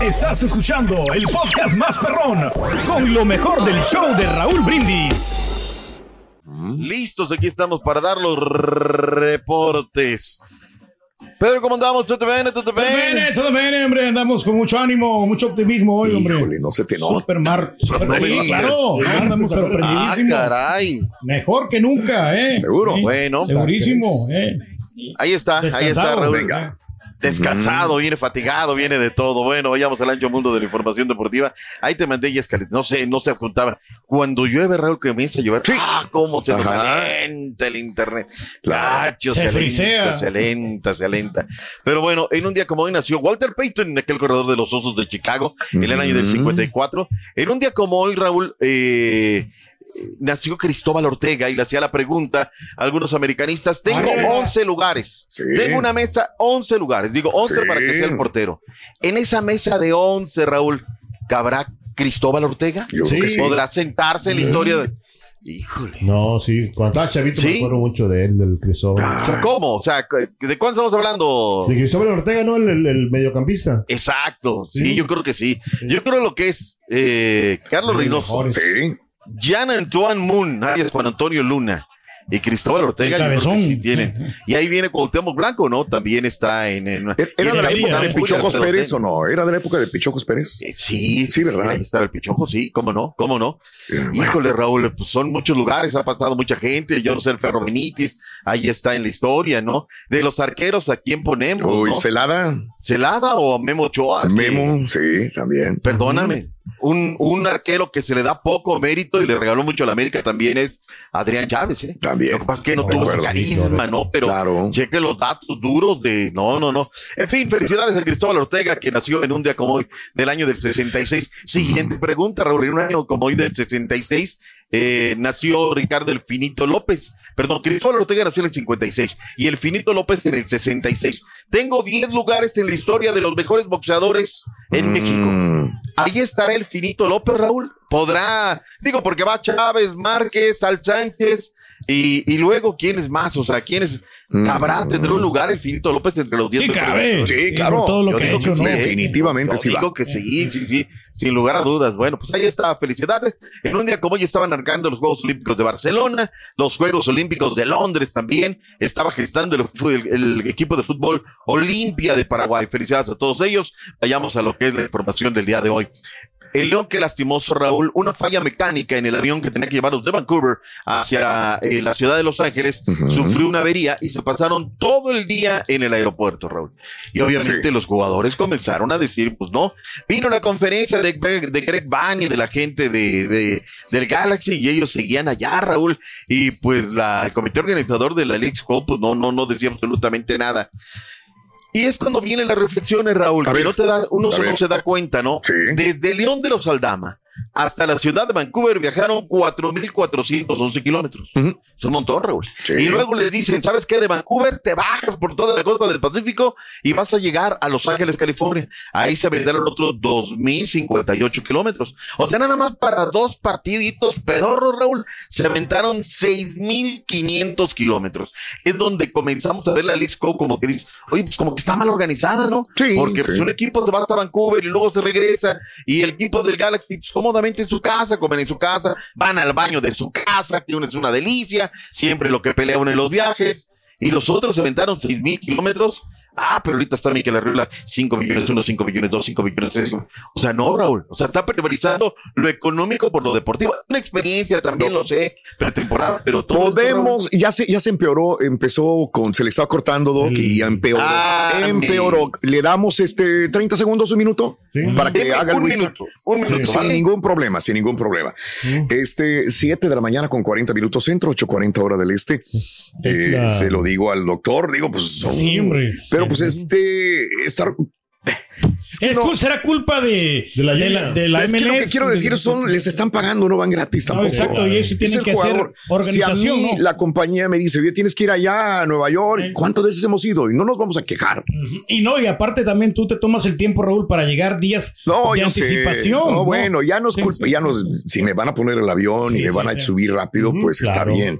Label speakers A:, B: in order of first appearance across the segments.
A: Estás escuchando el podcast más perrón con lo mejor del show de Raúl Brindis.
B: Listos, aquí estamos para dar los reportes. Pedro, ¿cómo andamos? ¿Todo bien? ¿Todo bien?
C: todo bien, hombre. Andamos con mucho ánimo, mucho optimismo hoy, hombre.
D: Híjole, no se te nota.
C: Super mar, super sí, claro. Andamos
B: Ah,
C: sorprendidísimos.
B: caray.
C: Mejor que nunca, ¿eh?
D: Seguro.
C: Sí,
B: Bueno.
C: Segurísimo, ¿eh?
B: Ahí está, ahí está, Raúl.
D: venga.
B: Descansado, viene fatigado, viene de todo. Bueno, vayamos al ancho mundo de la información deportiva. Ahí te mandé ya escaleta. No sé, no se adjuntaba. Cuando llueve, Raúl, que comienza a llover. ¡Ah! ¿Cómo se calienta el internet?
D: Claro.
C: Se
B: se,
C: frisea.
B: se alenta, se alenta. Pero bueno, en un día como hoy nació Walter Payton, en aquel corredor de los Osos de Chicago, en el año del
D: Ujú.
B: 54. En un día como hoy, Raúl, eh, nació Cristóbal Ortega y le hacía la pregunta a algunos americanistas. Tengo
C: Ah.
B: 11 lugares.
D: Sí.
B: Tengo una mesa, 11 lugares. Digo 11
D: Sí.
B: para que sea el portero. En esa mesa de 11, Raúl, ¿cabrá Cristóbal Ortega?
D: Yo creo que sí.
B: ¿Podrá sentarse en la historia de... Híjole.
E: No, sí, cuando estaba chavito
B: ¿Sí?
E: me acuerdo mucho de él, del Cristóbal.
B: O sea, ¿cómo? O sea, ¿de cuándo estamos hablando?
E: De Cristóbal Ortega, ¿no? El, el- el mediocampista.
B: Exacto, sí,
E: Sí.
B: yo creo que sí. Yo creo lo que es eh, Carlos
E: Sí,
B: Reynoso.
D: Sí.
B: Jan Antoine Moon, alias Juan Antonio Luna y Cristóbal Ortega.
C: Cabezón.
B: sí tienen. Y ahí viene Cuauhtémoc Blanco, ¿no? También está en... en-
D: ¿Era de la época de. Pichojos Pérez o no? ¿Era de la época de Pichojos Pérez?
B: Eh, Sí,
D: Sí, ¿verdad?
B: ahí estaba el Pichojo, sí, cómo no, cómo no. Híjole, Raúl, pues son muchos lugares, ha pasado mucha gente, yo no sé, el Ferro Benítez, ahí está en la historia, ¿no? De los arqueros, ¿a quién ponemos?
D: Uy,
B: no?
D: Celada,
B: ¿Celada o Memo que-
D: Memo, sí, también.
B: Perdóname. Un, un arquero que se le da poco mérito y le regaló mucho a la América también es Adrián Chávez, ¿eh?
D: También.
B: Lo que pasa es que no tuvo ese carisma, ¿no? Pero
D: Claro.
B: cheque los datos duros de. No, no, no. En fin, felicidades a Cristóbal Ortega, que nació en un día como hoy del año del 66. Siguiente pregunta, Raúl. En un año como hoy del 66, eh, nació Ricardo El Finito López. Perdón, Cristóbal Ortega nació en el 56 y El Finito López en el 66. Tengo 10 lugares en la historia de los mejores boxeadores en
D: Mm,
B: México. Ahí estará el finito López, Raúl. Podrá, digo, porque va Chávez, Márquez, Al Sánchez, y, y luego, ¿quién es más? O sea, ¿quién es?
D: Mm.
B: ¿Cabrá, tendrá un lugar el finito López entre los 10
C: Sí, cabe.
D: Sí, claro.
C: por todo lo
B: Yo
C: que ha
B: digo
C: hecho,
B: que
C: ¿no?
B: sí.
D: Definitivamente
B: Yo
D: sí va.
B: Digo que sí, sí, sí, sin lugar a dudas. Bueno, pues ahí está, felicidades. En un día como hoy estaban arrancando los Juegos Olímpicos de Barcelona, los Juegos Olímpicos de Londres también, estaba gestando el, el- el equipo de fútbol Olimpia de Paraguay. Felicidades a todos ellos. Vayamos a lo que es la información del día de hoy. El León que lastimoso Raúl, una falla mecánica en el avión que tenía que llevarlos de Vancouver hacia eh, la ciudad de Los Ángeles, sufrió una avería y se pasaron todo el día en el aeropuerto, Raúl. Y obviamente
D: Sí.
B: los jugadores comenzaron a decir, pues no, vino la conferencia de, Greg- de Greg Van y de la gente de, de- del Galaxy y ellos seguían allá, Raúl. Y pues la, el comité organizador de la League Cup, pues no, no, no decía absolutamente nada. Y es cuando vienen las reflexiones, Raúl,
D: A
B: que
D: ver,
B: no te da, uno solo se da cuenta, ¿no?
D: Sí.
B: Desde León de los Aldama hasta la ciudad de Vancouver viajaron 4.411 kilómetros.
D: Ujú.
B: Es un montón, Raúl.
D: Sí.
B: Y luego les dicen, ¿sabes qué? De Vancouver te bajas por toda la costa del Pacífico y vas a llegar a Los Ángeles, California. Ahí se vendieron otros 2.058 kilómetros. O sea, nada más para dos partiditos pedorros, Raúl, se aventaron 6.500 kilómetros. Es donde comenzamos a ver la Lisco como que dice, oye, pues como que está mal organizada, ¿no?
D: Sí,
B: Porque
D: sí.
B: pues, un equipo se va hasta Vancouver y luego se regresa y el equipo del Galaxy pues, cómodamente en su casa, comen en su casa, van al baño de su casa, que es una delicia, siempre lo que pelea uno en los viajes. Y los otros se aventaron seis mil kilómetros Ah, pero ahorita está Miquel Arriola, 5 millones, 1, 5 millones, 2, 5 millones, 3. O sea, no, Raúl. O sea, está priorizando lo económico por lo deportivo. Una experiencia también, lo sé, pretemporada, pero todo. esto,
D: Podemos, ya se, ya se empeoró, empezó con, se le estaba cortando, Doc, y empeoró.
B: Ah,
D: empeoró. Le damos este 30 segundos, un minuto,
E: Sí.
D: para que
B: Dime
D: haga el
B: un minuto, un minuto.
D: Sin
B: ¿vale?
D: ningún problema, sin ningún problema. Este, 7 de la mañana con 40 minutos centro, 8.40 hora del este. Eh,
E: Claro.
D: Se lo digo al doctor, digo, pues son.
C: Sí, hombre,
D: pero. Pues este, estar. Es que
C: Es
D: no-
C: cul- será culpa de,
E: De la
C: de
E: liga.
C: la, de la
D: es que
C: MLS.
D: lo que quiero decir son, les están pagando, no van gratis
C: No,
D: tampoco.
C: exacto, y eso
D: Es
C: tienen
D: el
C: que hacer
D: jugador.
C: organización,
D: Si a mí
C: ¿no?
D: la compañía me dice, oye, tienes que ir allá a Nueva York,
C: Sí.
D: ¿cuántas veces hemos ido? Y no nos vamos a quejar.
C: Y no, y aparte también tú te tomas el tiempo, Raúl, para llegar días
D: No,
C: de anticipación.
D: No,
C: ¿no?
D: bueno, ya nos
C: Sí,
D: culpa,
C: sí,
D: ya nos, si me van a poner el avión
C: Sí,
D: y me
C: sí,
D: van a
C: sí.
D: subir rápido, pues está bien.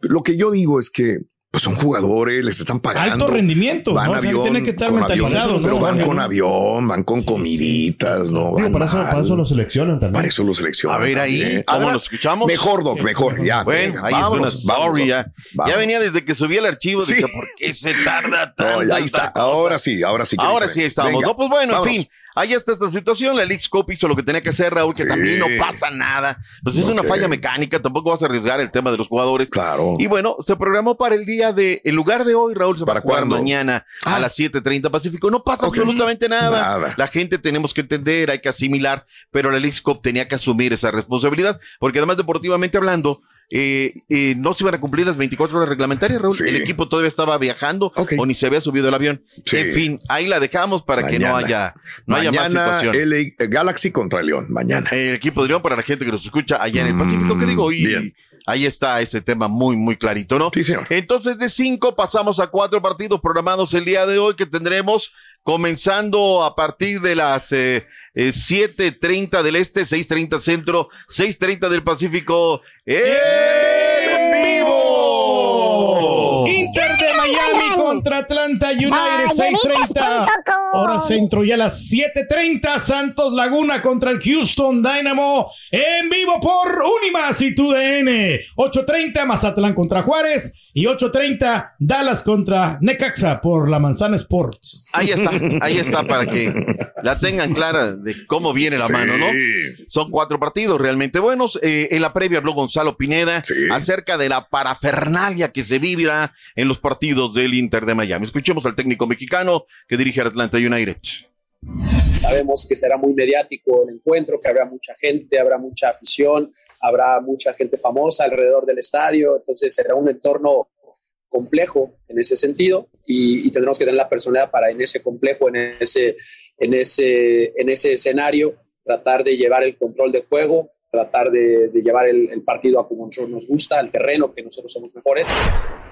D: Lo que yo digo es que pues son jugadores, les están pagando.
C: Alto rendimiento,
D: Van
C: ¿no? O sea,
D: avión,
C: tienen que estar mentalizados,
D: Pero
C: ¿no?
D: van con avión, van con comiditas, ¿no?
E: Digo, para, eso, para eso lo seleccionan también.
D: Para eso lo seleccionan.
B: A ver ahí,
D: también.
B: ¿cómo lo escuchamos?
D: Mejor, Doc, mejor. Ya,
B: Bueno,
D: venga,
B: ahí
D: vámonos,
B: es una
D: vámonos,
B: story
D: Doc.
B: ya. Ya venía desde que subí el archivo,
D: Sí.
B: decía, ¿por qué se tarda tanto?
D: No, ahí está. Ahora sí, ahora sí.
B: Ahora sí
D: diferencia.
B: estamos.
D: Venga,
B: No, pues bueno,
D: vámonos.
B: en fin. Ahí está esta situación. La League Cup hizo lo que tenía que hacer, Raúl, que
D: Sí.
B: también no pasa nada. Pues es una falla mecánica. Tampoco vas a arriesgar el tema de los jugadores.
D: Claro.
B: Y bueno, se programó para el día de, en lugar de hoy, Raúl, se va
D: ¿Para
B: a jugar
D: cuándo?
B: mañana a
D: Ah.
B: las 7:30 Pacífico. No pasa absolutamente nada.
D: Nada.
B: La gente tenemos que entender, hay que asimilar, pero la League Cup tenía que asumir esa responsabilidad, porque además deportivamente hablando, eh, eh, no se iban a cumplir las 24 horas reglamentarias, Raúl.
D: Sí.
B: El equipo todavía estaba viajando o ni se había subido el avión.
D: Sí.
B: En fin, ahí la dejamos para que no
D: Mañana.
B: haya, no haya más
D: Mañana
B: situación.
D: LA Galaxy contra León. Mañana.
B: El equipo de León para la gente que nos escucha allá en el Pacífico, que digo, y
D: Mm, bien.
B: Ahí está ese tema muy, muy clarito, ¿no?
D: Sí, señor.
B: Entonces, de cinco pasamos a cuatro partidos programados el día de hoy que tendremos comenzando a partir de las eh, eh, 7.30 del este, 6.30 centro, 6.30 del Pacífico. ¡En vivo!
C: Inter de Miami contra Atlanta United, 6:30. Hora centro y a las 7:30 Santos Laguna contra el Houston Dynamo en vivo por Unimas y TUDN. 8:30 Mazatlán contra Juárez y 8:30 Dallas contra Necaxa por la Manzana Sports.
B: Ahí está, ahí está para que la tengan clara de cómo viene la
D: Sí.
B: mano, ¿no? Son cuatro partidos realmente buenos. Eh, en la previa habló Gonzalo Pineda
D: Sí.
B: acerca de la parafernalia que se vivirá en los partidos del Inter de Miami. Escuchemos al técnico mexicano que dirige al Atlanta United.
F: Sabemos que será muy mediático el encuentro, que habrá mucha gente, habrá mucha afición, habrá mucha gente famosa alrededor del estadio, entonces será un entorno complejo en ese sentido y, tendremos que tener la personalidad para en ese complejo, en ese, en ese, en ese escenario, tratar de llevar el control de juego, tratar de, de llevar el, el partido a como nosotros nos gusta, al terreno, que nosotros somos mejores.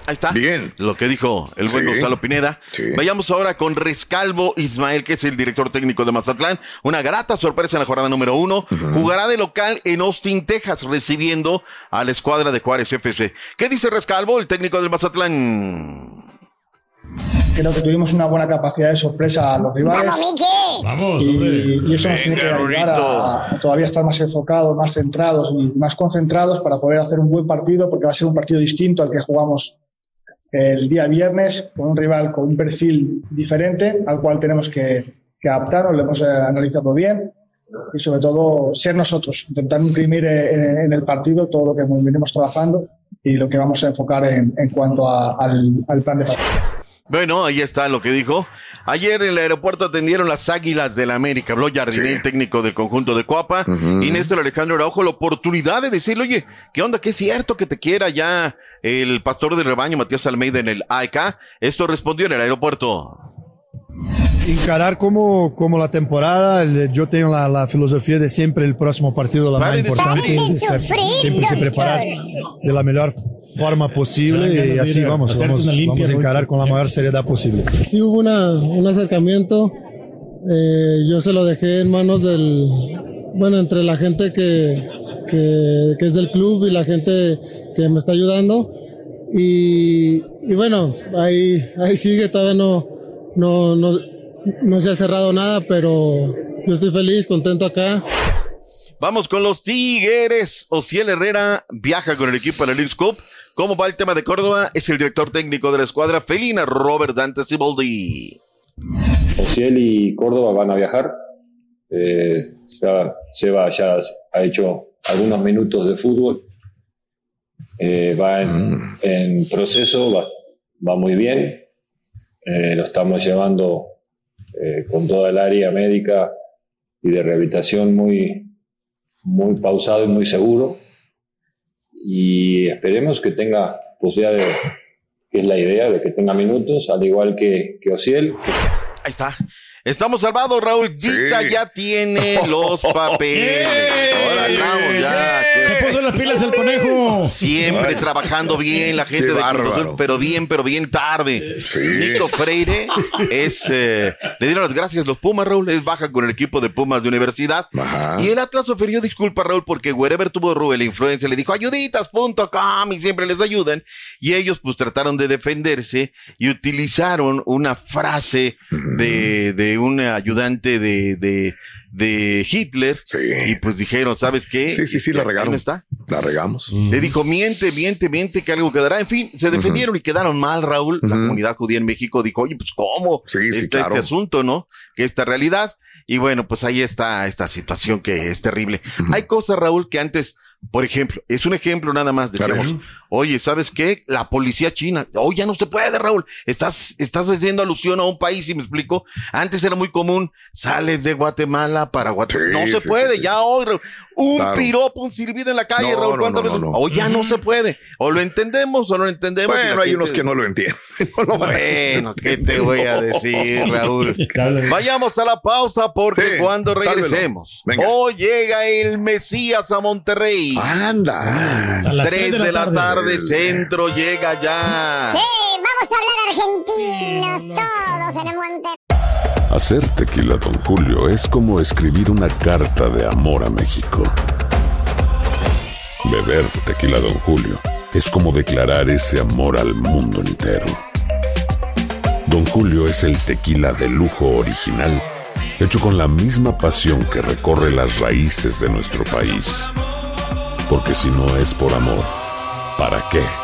B: Ahí está.
D: Bien.
B: Lo que dijo el buen
D: Sí.
B: Gonzalo Pineda.
D: Sí.
B: Vayamos ahora con Rescalvo Ismael, que es el director técnico de Mazatlán. Una grata sorpresa en la jornada número uno. Jugará de local en Austin, Texas, recibiendo a la escuadra de Juárez FC. ¿Qué dice Rescalvo, el técnico del Mazatlán?
G: Creo que tuvimos una buena capacidad de sorpresa a los rivales.
C: Vamos,
G: y,
C: hombre.
G: y eso nos tiene que ayudar a, a todavía estar más enfocados, más centrados y más concentrados para poder hacer un buen partido, porque va a ser un partido distinto al que jugamos el día viernes, con un rival con un perfil diferente al cual tenemos que, que adaptarnos, lo hemos eh, analizado bien y sobre todo ser nosotros, intentar imprimir eh, en, en el partido todo lo que venimos trabajando y lo que vamos a enfocar en, en cuanto a- al, al plan de partido.
B: Bueno, ahí está lo que dijo. Ayer en el aeropuerto atendieron las Águilas del la América. Habló Jardinel,
D: Sí.
B: técnico del conjunto de Coapa.
D: Ujú.
B: Y Néstor Alejandro Araujo, la oportunidad de decirle, oye, ¿qué onda? ¿Qué es cierto que te quiera ya el pastor del rebaño, Matías Almeida, en el AEK? Esto respondió en el aeropuerto.
H: encarar como, como la temporada. el- Yo tengo la, la filosofía de siempre el próximo partido la más importante, ser- siempre se preparar de la mejor forma posible y
C: de
H: así
C: a
H: vamos, vamos,
C: una limpia,
H: vamos a encarar con la mayor seriedad posible.
I: Sí hubo una, un acercamiento, eh, yo se lo dejé en manos del, bueno, entre la gente que, que, que es del club y la gente que me está ayudando. Y, y bueno, ahí, ahí sigue, todavía no, no, no, no se ha cerrado nada, pero yo estoy feliz, contento acá.
B: Vamos con los Tigres. Ociel Herrera viaja con el equipo a la Leagues Cup. ¿Cómo va el tema de Córdoba? Es el director técnico de la escuadra felina, Robert Dante Siboldi.
J: Ociel y Córdoba van a viajar. Eh, ya, Seba ya ha hecho algunos minutos de fútbol. Eh, va en, en proceso, va, va, muy bien. Eh, lo estamos llevando eh, con toda el área médica y de rehabilitación muy, muy pausado y muy seguro. Y esperemos que tenga posibilidad de, que es la idea, de que tenga minutos, al igual que, que Ociel.
B: Ahí está. Estamos salvados, Raúl. Dita sí. ya tiene los papeles. Ahora estamos ya.
C: Se puso las pilas el conejo.
B: Siempre Ay. trabajando bien la gente
D: Qué
B: de Cruz. Azul, pero bien, pero bien tarde.
D: Sí.
B: Nico Freire es, eh, le dieron las gracias los Pumas, Raúl. Es baja con el equipo de Pumas de universidad.
D: Ajá.
B: Y el Atlas ofreció disculpas, Raúl, porque Wherever tuvo Rubén la influencia, le dijo ayuditas.com y siempre les ayudan. Y ellos pues trataron de defenderse y utilizaron una frase de, de un ayudante de, de, de Hitler.
D: Sí.
B: Y pues dijeron, ¿sabes qué?
D: Sí, sí, sí, la regaron.
B: está.
D: La regamos.
B: Le dijo, miente, miente, miente, que algo quedará. En fin, se defendieron y quedaron mal, Raúl. La comunidad judía en México dijo, oye, pues ¿cómo?
D: Sí, sí,
B: está
D: claro.
B: este asunto, ¿no? Que esta realidad. Y bueno, pues ahí está esta situación que es terrible. Hay cosas, Raúl, que antes, por ejemplo, es un ejemplo nada más, decíamos, oye, ¿sabes qué? La policía china, hoy ya no se puede, Raúl. Estás, estás haciendo alusión a un país, y me explico. Antes era muy común, sales de Guatemala para Guatemala.
D: Sí,
B: no se
D: sí,
B: puede,
D: sí, sí.
B: ya hoy, Raúl. Un
D: Claro.
B: piropo, un silbido en la calle,
D: No,
B: Raúl. ¿Cuántas
D: no,
B: veces?
D: no, no.
B: O ya no se puede. O lo entendemos o no lo entendemos.
D: Bueno, hay unos que no lo entienden. Lo
B: Bueno, ¿qué te voy a decir, Raúl? Vayamos a la pausa porque
D: Sí,
B: cuando regresemos, hoy llega el Mesías a Monterrey.
D: Anda.
C: A las
B: 3 de la tarde, centro, llega ya.
K: Sí, vamos a hablar argentinos todos en el Monterrey.
L: Hacer tequila, Don Julio, es como escribir una carta de amor a México. Beber tequila, Don Julio, es como declarar ese amor al mundo entero. Don Julio es el tequila de lujo original, hecho con la misma pasión que recorre las raíces de nuestro país. Porque si no es por amor, ¿para qué?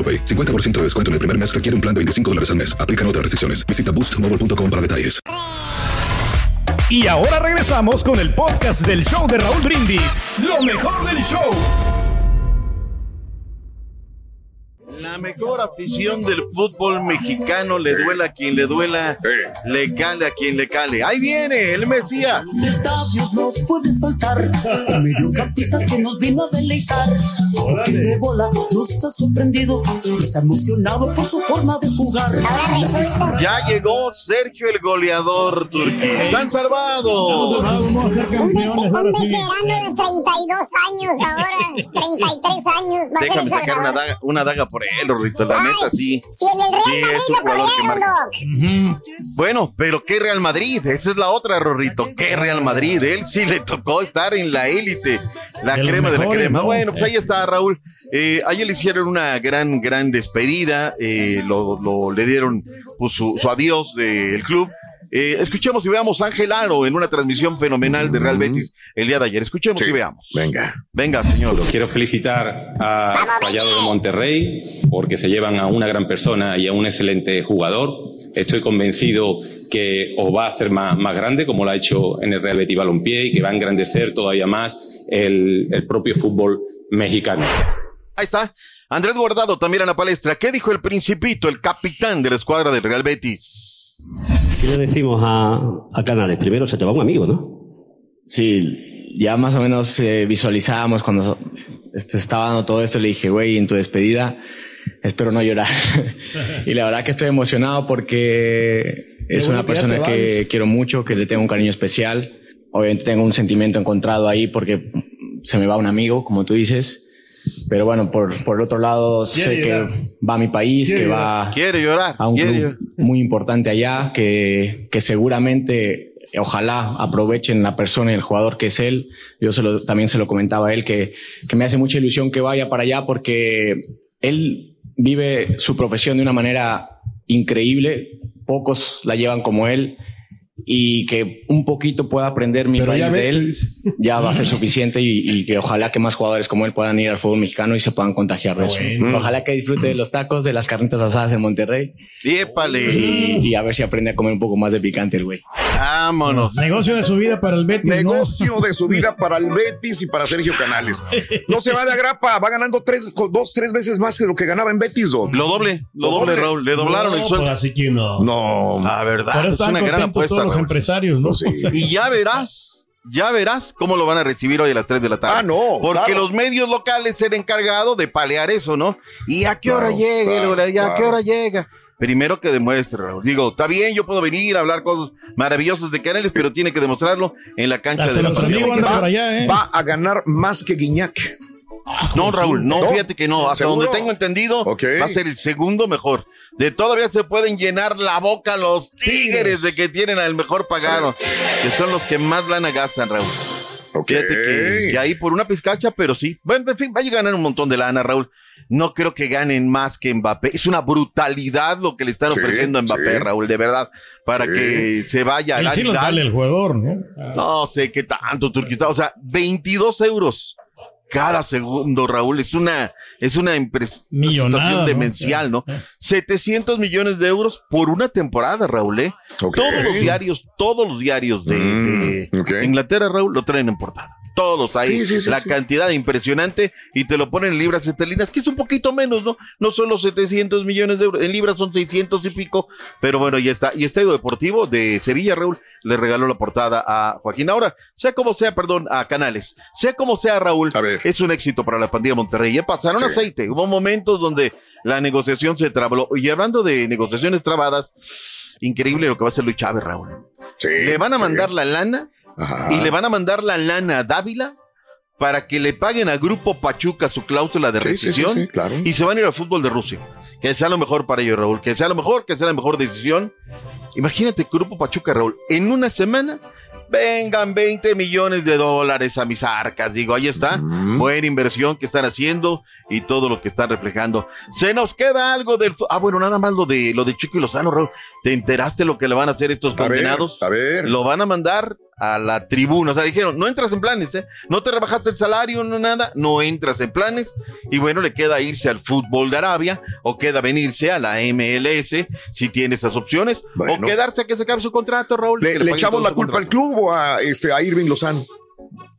M: AroPay. 50% de descuento en el primer mes requiere un plan de 25 dólares al mes. Aplican otras restricciones. Visita boostmobile.com para detalles.
A: Y ahora regresamos con el podcast del show de Raúl Brindis. Lo mejor del show.
B: La mejor afición del fútbol mexicano, le duela a quien le duela, le cale a quien le cale. Ahí viene el Mesías.
N: estadios no puede faltar un mediocampista que nos vino a deleitar. Toque de bola nos ha sorprendido, ha emocionado por su forma de jugar.
B: Ya llegó Sergio el goleador turquí. Están salvados.
C: Vamos a ser campeones
K: Un
C: sí.
K: veterano de 32 años ahora, 33 años. Va
B: Déjame
K: El
B: sacar una daga, una daga por él, Rorrito. La neta, sí.
K: Si en el Real
B: Sí,
K: Madrid
B: es un jugador que. Bueno, pero ¿qué Real Madrid? Esa es la otra, Rorrito. ¿Qué Real Madrid? Él sí le tocó estar en la élite, la
C: De
B: crema de la crema.
C: ¿no?
B: Bueno, pues ahí está Raúl. Eh, ayer le hicieron una gran, gran despedida. eh, lo, lo- le dieron pues, su, su adiós del club. Eh, escuchemos y veamos a Ángel Aro en una transmisión fenomenal de Real Betis el día de ayer. Escuchemos y veamos.
D: Venga.
B: Venga, señor.
O: Quiero felicitar a Rayado de Monterrey porque se llevan a una gran persona y a un excelente jugador. Estoy convencido que os va a hacer más, más grande como lo ha hecho en el Real Betis Balompié y que va a engrandecer todavía más el, el propio fútbol mexicano.
B: Ahí está. Andrés Guardado también en la palestra. ¿Qué dijo el Principito, el capitán de la escuadra del Real Betis?
P: ¿Qué le decimos a, a Canales? Primero se te va un amigo, ¿no?
Q: Sí, ya más o menos eh, visualizábamos cuando este, estaba dando todo esto, le dije, güey, en tu despedida, espero no llorar. y la verdad que estoy emocionado porque es
R: bueno
Q: una persona que quiero mucho, que le tengo un cariño especial. obviamente tengo un sentimiento encontrado ahí porque se me va un amigo, como tú dices. Pero bueno, por, por el otro lado,
B: Quiere
Q: sé
B: llorar.
Q: que va a mi país,
B: Quiere
Q: que
B: llorar.
Q: va
B: Quiere llorar,
Q: a un
B: quiere
Q: club muy importante allá, que, que seguramente, ojalá aprovechen la persona y el jugador que es él. Yo se lo- también se lo comentaba a él, que, que me hace mucha ilusión que vaya para allá porque él vive su profesión de una manera increíble, pocos la llevan como él y que un poquito pueda aprender mi
E: Pero
Q: país
E: ya
Q: de él ya va a ser suficiente y, y que ojalá que más jugadores como él puedan ir al fútbol mexicano y se puedan contagiar de eso.
B: Bueno.
Q: Ojalá que disfrute de los tacos, de las carnitas asadas en Monterrey
B: ¡Épale!
Q: y, y a ver si aprende a comer un poco más de picante el güey.
B: Vámonos.
C: Negocio de su vida para el Betis.
D: Negocio de su vida para el Betis y para Sergio Canales. No se va de agrapa, va ganando tres, dos, tres veces más que lo que ganaba en Betis, Doc.
B: Lo doble, lo doble, Raúl. Le doblaron el sueldo.
E: así que no.
D: No.
B: La verdad, es una gran apuesta.
C: Los empresarios, ¿no?
B: Y ya verás, ya verás cómo lo van a recibir hoy a las 3 de la tarde.
D: Ah, no,
B: Porque
D: claro.
B: los medios locales se han encargado de palear eso, ¿no? ¿Y a qué hora
D: Claro,
B: llega?
D: claro,
B: ¿Y a qué hora llega? Primero que demuestre, Raúl. Digo, está bien, yo puedo venir a hablar cosas maravillosas de Canales, pero tiene que demostrarlo en la cancha de la
C: anda
D: Va,
C: allá, ¿eh?
D: va a ganar más que Guiñac.
B: No, Raúl, no,
D: ¿No?
B: fíjate que no. Hasta
D: ¿Seguro?
B: donde tengo entendido, va a ser el segundo mejor. De todavía se pueden llenar la boca los tigres de que tienen al mejor pagado, que son los que más lana gastan, Raúl. Fíjate que, que ahí por una pizcacha, pero sí. Bueno, en fin, va a ganar un montón de lana, Raúl. No creo que ganen más que Mbappé. Es una brutalidad lo que le están
D: Sí,
B: ofreciendo a Mbappé,
D: sí.
B: Raúl, de verdad, para
D: Sí.
B: que se vaya al
C: sí
B: Al-Hilal.
C: vale el jugador, ¿no?
B: No sé qué tanto, Turquistán. O sea, 22 euros cada segundo, Raúl. Es una, es una impres- una
C: Millonada,
B: situación
C: ¿no?
B: demencial, ¿no? 700 millones de euros por una temporada, Raúl, ¿eh? Todos los diarios, todos los diarios de,
D: Mm.
B: Inglaterra, Raúl, lo traen en portada. Todos ahí,
D: Sí, sí, sí,
B: la
D: sí.
B: cantidad impresionante y te lo ponen en libras esterlinas, que es un poquito menos, ¿no? No son los 700 millones de euros, en libras son 600 y pico, pero bueno, ya está. Y Estadio Deportivo de Sevilla, Raúl, le regaló la portada a Joaquín. Ahora, sea como sea, perdón, a Canales, sea como sea, Raúl, es un éxito para la pandilla Monterrey. Ya pasaron
D: Sí.
B: aceite, hubo momentos donde la negociación se trabó. Y hablando de negociaciones trabadas, increíble lo que va a hacer Luis Chávez, Raúl.
D: Sí,
B: le van a
D: sí.
B: mandar la lana
D: Ajá.
B: y le van a mandar la lana a Dávila para que le paguen a Grupo Pachuca su cláusula de
D: Sí,
B: rescisión
D: sí, claro.
B: y se van a ir al fútbol de Rusia. Que sea lo mejor para ellos, Raúl. Que sea lo mejor, que sea la mejor decisión. Imagínate, Grupo Pachuca, Raúl, en una semana vengan 20 millones de dólares a mis arcas. Digo, ahí está. Buena inversión que están haciendo y todo lo que están reflejando. Se nos queda algo del... Ah, bueno, nada más lo de, lo de Chico y Lozano, Raúl. ¿Te enteraste lo que le van a hacer estos
D: A ver,
B: condenados?
D: a ver.
B: Lo van a mandar a la tribuna. O sea, dijeron, no entras en planes, ¿eh? No te rebajaste el salario, no nada, no entras en planes. Y bueno, le queda irse al fútbol de Arabia o queda venirse a la MLS si tiene esas opciones.
D: Bueno.
B: O quedarse a que se acabe su contrato, Raúl.
D: ¿Le, echamos la culpa al club o a, este, a Irving Lozano?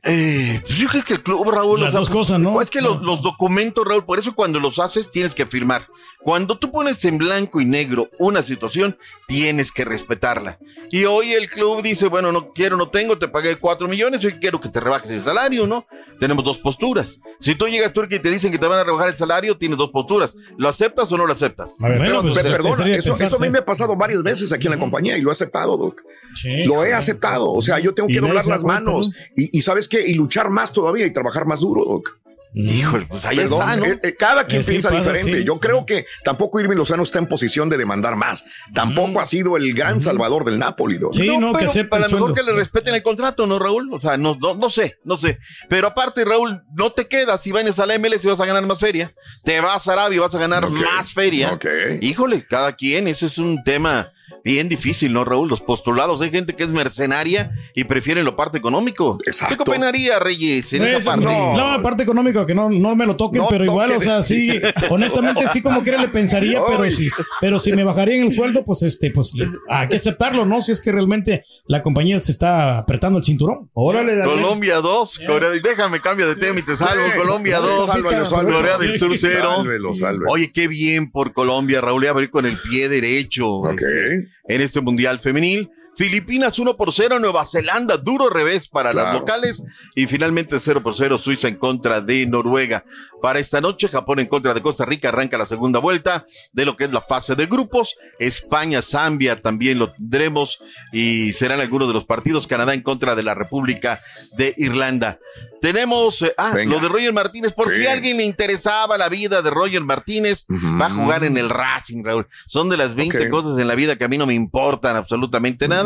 B: Eh, pues yo creo que el club, Raúl.
C: Las dos cosas, ¿no?
B: Es que los, los documentos, Raúl, por eso cuando los haces tienes que firmar. Cuando tú pones en blanco y negro una situación, tienes que respetarla. Y hoy el club dice, bueno, no quiero, no tengo, te pagué cuatro millones, hoy quiero que te rebajes el salario, ¿no? Tenemos dos posturas. Si tú llegas tú y te dicen que te van a rebajar el salario, tienes dos posturas. ¿Lo aceptas o no lo aceptas?
C: A ver,
D: Pero,
C: pues, eh,
D: perdona, eso, a mí me ha pasado varias veces aquí en la compañía y lo he aceptado, Doc.
C: Sí.
D: Lo he aceptado. O sea, yo tengo que doblar las manos.
C: ¿no?
D: Y, y ¿sabes qué? Y luchar más todavía y trabajar más duro, Doc.
B: Híjole, pues ahí
D: Perdón,
B: está, ¿no?
D: eh, eh, cada quien
C: Eh, sí
D: piensa
C: pasa,
D: diferente.
C: sí.
D: Yo creo que tampoco Irving Lozano está en posición de demandar más. Tampoco ha sido el gran salvador del Napoli, Doc.
C: Sí, no, que
B: pero
C: acepte
B: a
C: el
B: lo mejor que le respeten el contrato, ¿no, Raúl? O sea, no, no, no sé, no sé. Pero aparte, Raúl, no te quedas si vienes a la MLS y vas a ganar más feria. Te vas a Arabia y vas a ganar más feria. Híjole, cada quien, ese es un tema bien difícil, ¿no, Raúl? Los postulados, hay gente que es mercenaria y prefieren lo parte económico.
D: Exacto.
B: ¿Qué opinaría, Reyes, en
C: Pues,
B: esa parte?
C: no, la parte económica que no, no me lo toquen,
D: No
C: pero igual, o sea, sí, honestamente sí como quiera le pensaría, pero sí, pero si me bajarían el sueldo, pues este, pues hay que aceptarlo, ¿no? Si es que realmente la compañía se está apretando el cinturón.
E: Órale, Daniel.
B: Colombia 2, Corea, déjame cambio de tema y te salvo.
D: Sí.
B: Colombia
D: Sí,
B: 2,
D: sálvalo, sálvalo.
B: Corea del Sur 0.
D: Sálvelo, sálvelo.
B: Oye, qué bien por Colombia, Raúl, y abrir con el pie derecho
D: Ok.
B: este, en este mundial femenil. Filipinas 1 por 0, Nueva Zelanda, duro revés para
D: Claro.
B: las locales. Y finalmente 0 por 0, Suiza en contra de Noruega. Para esta noche, Japón en contra de Costa Rica arranca la segunda vuelta de lo que es la fase de grupos. España, Zambia también lo tendremos y serán algunos de los partidos. Canadá en contra de la República de Irlanda. Tenemos, eh, ah,
D: Venga.
B: lo de Roger Martínez, por
D: Sí.
B: si a alguien le interesaba la vida de Roger Martínez, va a jugar en el Racing, Raúl. Son de las 20
D: Ok.
B: cosas en la vida que a mí no me importan absolutamente nada.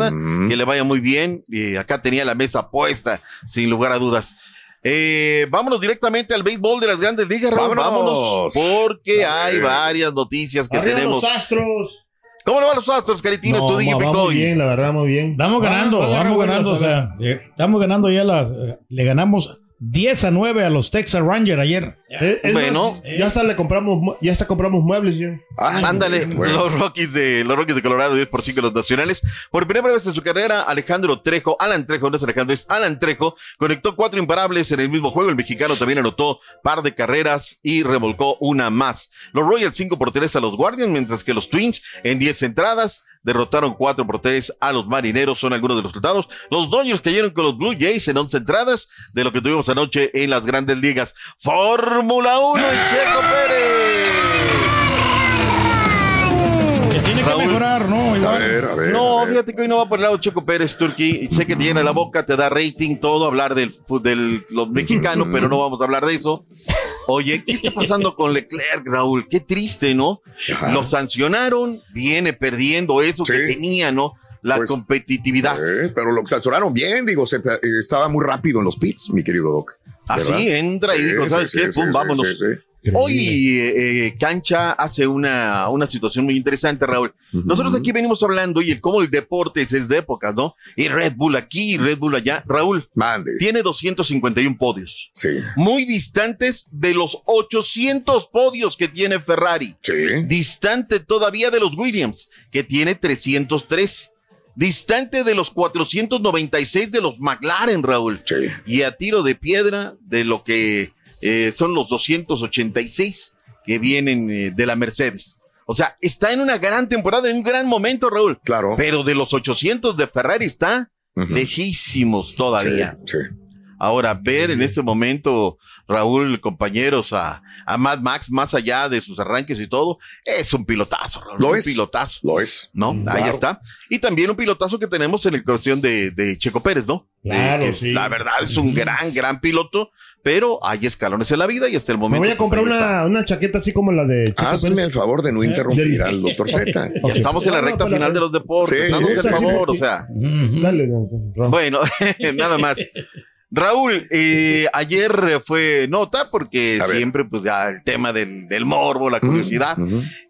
B: Que le vaya muy bien. Y acá tenía la mesa puesta, sin lugar a dudas. Eh, vámonos directamente al béisbol de las grandes ligas.
D: Vámonos.
B: Vámonos, porque hay varias noticias que
E: Arriba
B: tenemos.
E: los astros.
B: ¿Cómo le van los Astros, Caritino?
E: No,
B: Estudillo
E: va muy
B: Picoy?
E: bien, la verdad, muy bien.
C: Vamos ganando,
E: Va- va a agarrar
C: vamos ganando, o sea, eh, estamos ganando ya las, eh, le ganamos 10 a 9 a los Texas Rangers ayer.
E: Eh, es
B: Bueno.
E: más, ya hasta le compramos, ya hasta compramos muebles ya.
D: Ah,
B: Ándale,
D: bueno.
B: los Rockies de los Rockies de Colorado 10 por 5 los nacionales. Por primera vez en su carrera, Alejandro Trejo, Alan Trejo, no es Alejandro, es Alan Trejo, conectó cuatro imparables en el mismo juego. El mexicano también anotó par de carreras y remolcó una más. Los Royals 5 por 3 a los Guardians, mientras que los Twins en 10 entradas derrotaron 4 por 3 a los Marineros, son algunos de los resultados. Los Dodgers cayeron con los Blue Jays en 11 entradas de lo que tuvimos anoche en las grandes ligas. Fórmula 1 y Checo Pérez.
C: Que tiene
B: Raúl.
C: que mejorar, ¿no?
D: A ver, a ver.
B: No,
D: a ver.
B: fíjate que hoy no va por el lado Checo Pérez, Turquí. Sé que te llena la boca, te da rating, todo, hablar del, del lo mexicano, pero no vamos a hablar de eso. Oye, ¿qué está pasando con Leclerc, Raúl? Qué triste, ¿no?
D: Ajá.
B: Lo sancionaron, viene perdiendo eso que tenía, ¿no? La
D: Pues,
B: competitividad.
D: Eh, pero lo sancionaron bien, digo, se- eh, estaba muy rápido en los pits, mi querido Doc.
B: Así entra y
D: Sí,
B: dijo, ¿sabes
D: sí,
B: qué? Pum,
D: sí,
B: vámonos. Hoy eh, eh, Cancha hace una, una situación muy interesante, Raúl. Nosotros aquí venimos hablando y el cómo el deporte es, es de épocas, ¿no? Y Red Bull aquí y Red Bull allá. Raúl,
D: Mande.
B: tiene 251 podios.
D: Sí.
B: Muy distantes de los 800 podios que tiene Ferrari.
D: Sí.
B: Distante todavía de los Williams, que tiene 303. Distante de los 496 de los McLaren, Raúl.
D: Sí.
B: Y a tiro de piedra de lo que eh, son los 286 que vienen eh, de la Mercedes. O sea, está en una gran temporada, en un gran momento, Raúl.
D: Claro.
B: Pero de los 800 de Ferrari está lejísimos todavía.
D: Sí, sí.
B: Ahora, ver en este momento, Raúl, compañeros, a, a Mad Max, más allá de sus arranques y todo, es un pilotazo, Raúl.
D: Lo
B: un
D: es.
B: pilotazo.
D: Lo es.
B: ¿No? Ahí está. Y también un pilotazo que tenemos en la cuestión de, de Checo Pérez, ¿no?
E: Claro, sí.
B: La verdad es un gran, gran piloto, pero hay escalones en la vida y hasta el
E: Me
B: momento.
E: voy a comprar
B: pues, está.
E: una, una chaqueta así como la de Checo
D: Hazme
E: Pérez.
D: el favor de no interrumpir
E: del-
D: al doctor Z.
B: Ya estamos en la
E: No, no,
B: recta final de los deportes.
D: Sí,
B: danos el
E: sí,
B: favor,
E: sí.
B: o sea.
E: Dale, no, no.
B: Bueno, nada más. Raúl, eh, ayer eh, fue nota porque
D: A ver.
B: siempre, pues ya el tema del, del morbo, la curiosidad.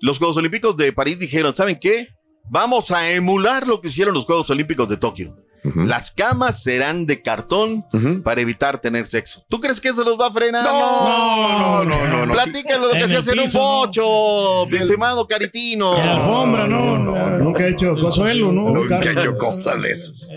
B: Los Juegos Olímpicos de París dijeron, ¿saben qué? Vamos a emular lo que hicieron los Juegos Olímpicos de Tokio. Las camas serán de cartón para evitar tener sexo. ¿Tú crees que eso los va a frenar?
D: No, no, no, no, no.
B: Platícalo de
C: En
B: que se hace en un
C: ¿no?
B: pocho, mi estimado Caritino.
C: En la alfombra, ¿no?
E: Nunca he hecho cosas
C: suelo, ¿no?
D: Nunca he hecho cosas de esas.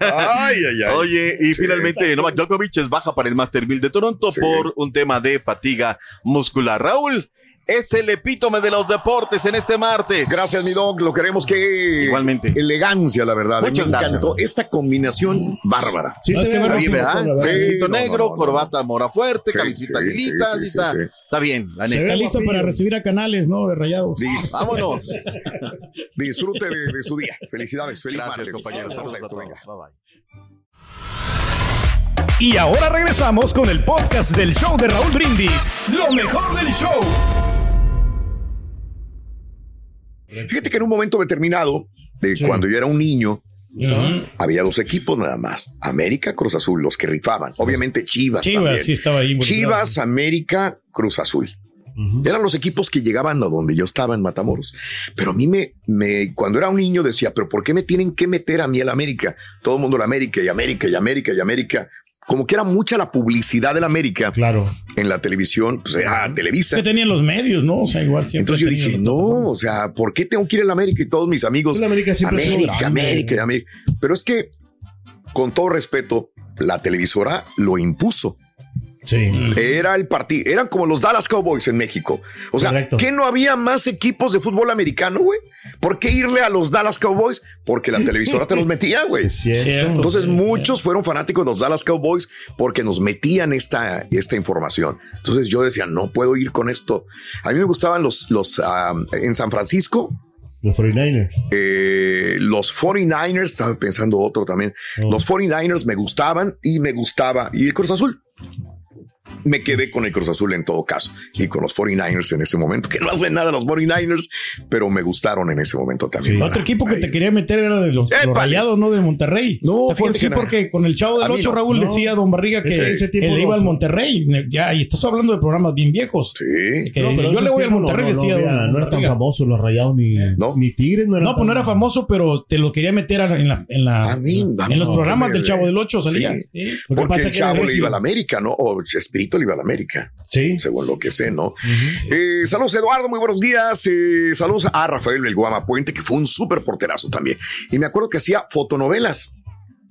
D: Ay, ay, ay.
B: Oye, y finalmente Novak Djokovic es baja para el Master 1000 de Toronto
D: Sí.
B: por un tema de fatiga muscular. Raúl, es el epítome de los deportes en este martes.
D: Gracias, mi Doc. Lo queremos que.
B: Igualmente.
D: Elegancia, la verdad.
B: Muchas
D: Me
B: gracias.
D: encantó esta combinación bárbara.
E: Sí,
C: No,
E: se
C: es que
E: ve
C: me
B: Está bien,
E: hermoso,
B: ¿verdad?
D: Sí, no,
B: negro,
D: no, no.
B: corbata mora fuerte,
D: Sí,
B: camisita
D: sí,
B: lista,
D: sí, sí,
B: está,
D: sí, sí.
B: está bien, la
E: Se
B: neta.
E: ve
C: Está listo para recibir a canales, ¿no? De rayados.
D: Dis-
B: Vámonos.
D: Disfrute de, de su día. Felicidades. Feliz
B: Gracias,
D: martes.
B: compañeros.
D: Vamos a
B: Saludos a
D: esto, venga.
B: Bye, bye.
A: Y ahora regresamos con el podcast del show de Raúl Brindis. Lo mejor del show.
D: Fíjate que en un momento determinado, de cuando yo era un niño, había dos equipos nada más. América, Cruz Azul, los que rifaban. Obviamente Chivas.
C: Chivas,
D: también.
C: sí estaba ahí. involucrado.
D: Chivas, América, Cruz Azul. Eran los equipos que llegaban a donde yo estaba en Matamoros. Pero a mí me, me, cuando era un niño decía, pero ¿por qué me tienen que meter a mí el América? Todo el mundo la América y América y América y América. Como que era mucha la publicidad del América
E: Claro.
D: en la televisión, pues era Televisa.
C: Que tenían los medios, ¿no? O sea, igual siempre.
D: Entonces yo dije, no, o sea, ¿por qué tengo que ir al América? Y todos mis amigos,
E: El América siempre
D: América. América, América. Pero es que, con todo respeto, la televisora lo impuso.
C: Sí.
D: Era el partido, eran como los Dallas Cowboys en México. O sea,
E: Correcto.
D: ¿qué no había más equipos de fútbol americano, güey? ¿Por qué irle a los Dallas Cowboys? Porque la televisora te los metía, güey.
E: Cierto.
D: Entonces muchos fueron fanáticos de los Dallas Cowboys porque nos metían esta, esta información. Entonces yo decía, no puedo ir con esto. A mí me gustaban los, los en San Francisco,
E: Los 49ers.
D: eh, los 49ers, estaba pensando otro también.
E: Oh.
D: Los 49ers me gustaban y me gustaba. Y el Cruz Azul. Me quedé con el Cruz Azul en todo caso y con los 49ers en ese momento, que no hacen nada los 49ers, pero me gustaron en ese momento también.
C: Otro equipo que te quería meter era de los, los rayados, ¿no? De Monterrey.
D: No, fíjate
C: Sí,
D: no.
C: porque con el chavo del
D: A mí
C: 8,
D: no.
C: Raúl,
D: No.
C: decía Don Barriga que
E: Ese- ese tipo
C: él
E: no.
C: iba al Monterrey. Ya, y estás hablando de programas bien viejos.
D: Sí.
C: Que
E: No, pero
C: yo le voy al Monterrey, decía
E: había- no era tan famoso los rayados ni, ni Tigres. No,
C: pues no era famoso, pero te lo quería meter en, la, en, la,
D: A mí, a mí
C: en los programas del Chavo del 8 salía.
D: Porque el chavo le iba a la América, ¿no? O Espíritu le iba a la América.
E: Sí.
D: Según lo que sé, ¿no? Eh, saludos, Eduardo, muy buenos días. Eh, saludos a Rafael el Guama Puente, que fue un súper porterazo también. Y me acuerdo que hacía fotonovelas.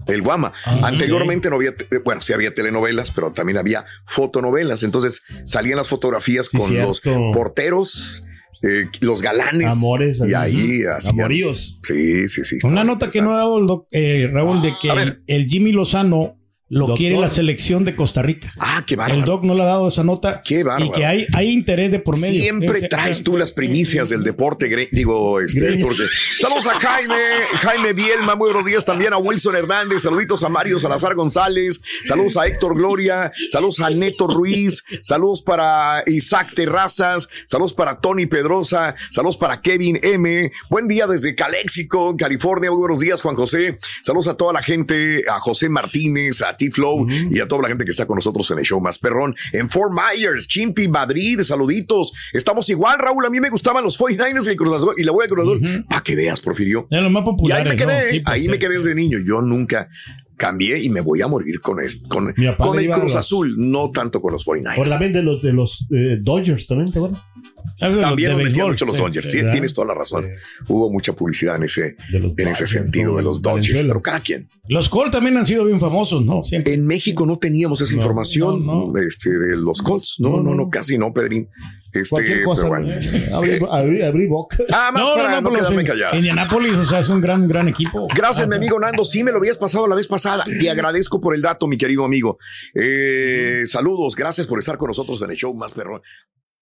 D: El Guama. Anteriormente no había, te- bueno, sí había telenovelas, pero también había fotonovelas. Entonces salían las fotografías
E: Sí,
D: con los porteros, eh, los galanes.
E: Amores,
D: Y
E: así.
D: ahí hacían-
E: Amoríos.
D: Sí, sí, sí.
C: Una nota que no ha dado el doc- eh, Raúl de que
D: A ver.
C: el, el Jimmy Lozano lo
E: Doctor.
C: quiere la selección de Costa Rica.
D: Ah, qué bárbaro.
C: El Doc no le ha dado esa nota.
D: Qué bárbaro.
C: Y que hay, hay interés de por medio.
D: Siempre
C: Sí,
D: traes
C: sí.
D: tú las primicias del deporte, gre- digo, este, Saludos a Jaime, Jaime Bielma, muy buenos días también a Wilson Hernández, saluditos a Mario Salazar González, saludos a Héctor Gloria, saludos a Neto Ruiz, saludos para Isaac Terrazas, saludos para Tony Pedrosa, saludos para Kevin M. Buen día desde Calexico, California, muy buenos días, Juan José. Saludos a toda la gente, a José Martínez, a T-Flow y a toda la gente que está con nosotros en el show más perrón. En Fort Myers, Chimpi, Madrid, saluditos. Estamos igual, Raúl. A mí me gustaban los 49ers y el Cruz Azul, y le voy a Cruz Azul. Para que veas, Porfirio.
C: Es lo más
D: Y
C: popular.
D: ahí me quedé,
C: pues,
D: ahí
C: sí,
D: me quedé desde niño. Yo nunca cambié y me voy a morir con, con, el Cruz
E: los-
D: Azul, no tanto con los
E: Ahora
D: 49ers.
E: también de los, de los eh, Dodgers también, ¿te acuerdas?
D: También nos metían mucho los
C: sí,
D: Dodgers.
C: sí.
D: Sí, tienes toda la razón. Hubo mucha publicidad en ese, en ese
E: Dodgers,
D: sentido
E: ¿no?
D: de los Dodgers.
E: Valenzuela.
D: Pero cada quien.
C: Los Colts también han sido bien famosos, ¿no? Siempre.
D: En México no teníamos esa
C: No,
D: información
C: no,
D: Este, de los Colts. No,
E: No,
D: no,
E: no.
D: no, casi no, Pedrín. Este,
E: Cualquier cosa.
D: pero bueno.
E: Abrí, abrí, abrí boca.
D: Ah, más
C: No,
D: para
C: no,
D: no,
C: no, sí,
D: callado.
C: Indianapolis, o sea, es un gran, gran equipo.
D: Gracias,
C: Ah,
D: mi amigo Nando. Sí, me lo habías pasado la vez pasada. Te agradezco por el dato, mi querido amigo. Eh, saludos, gracias por estar con nosotros en el show más perrón.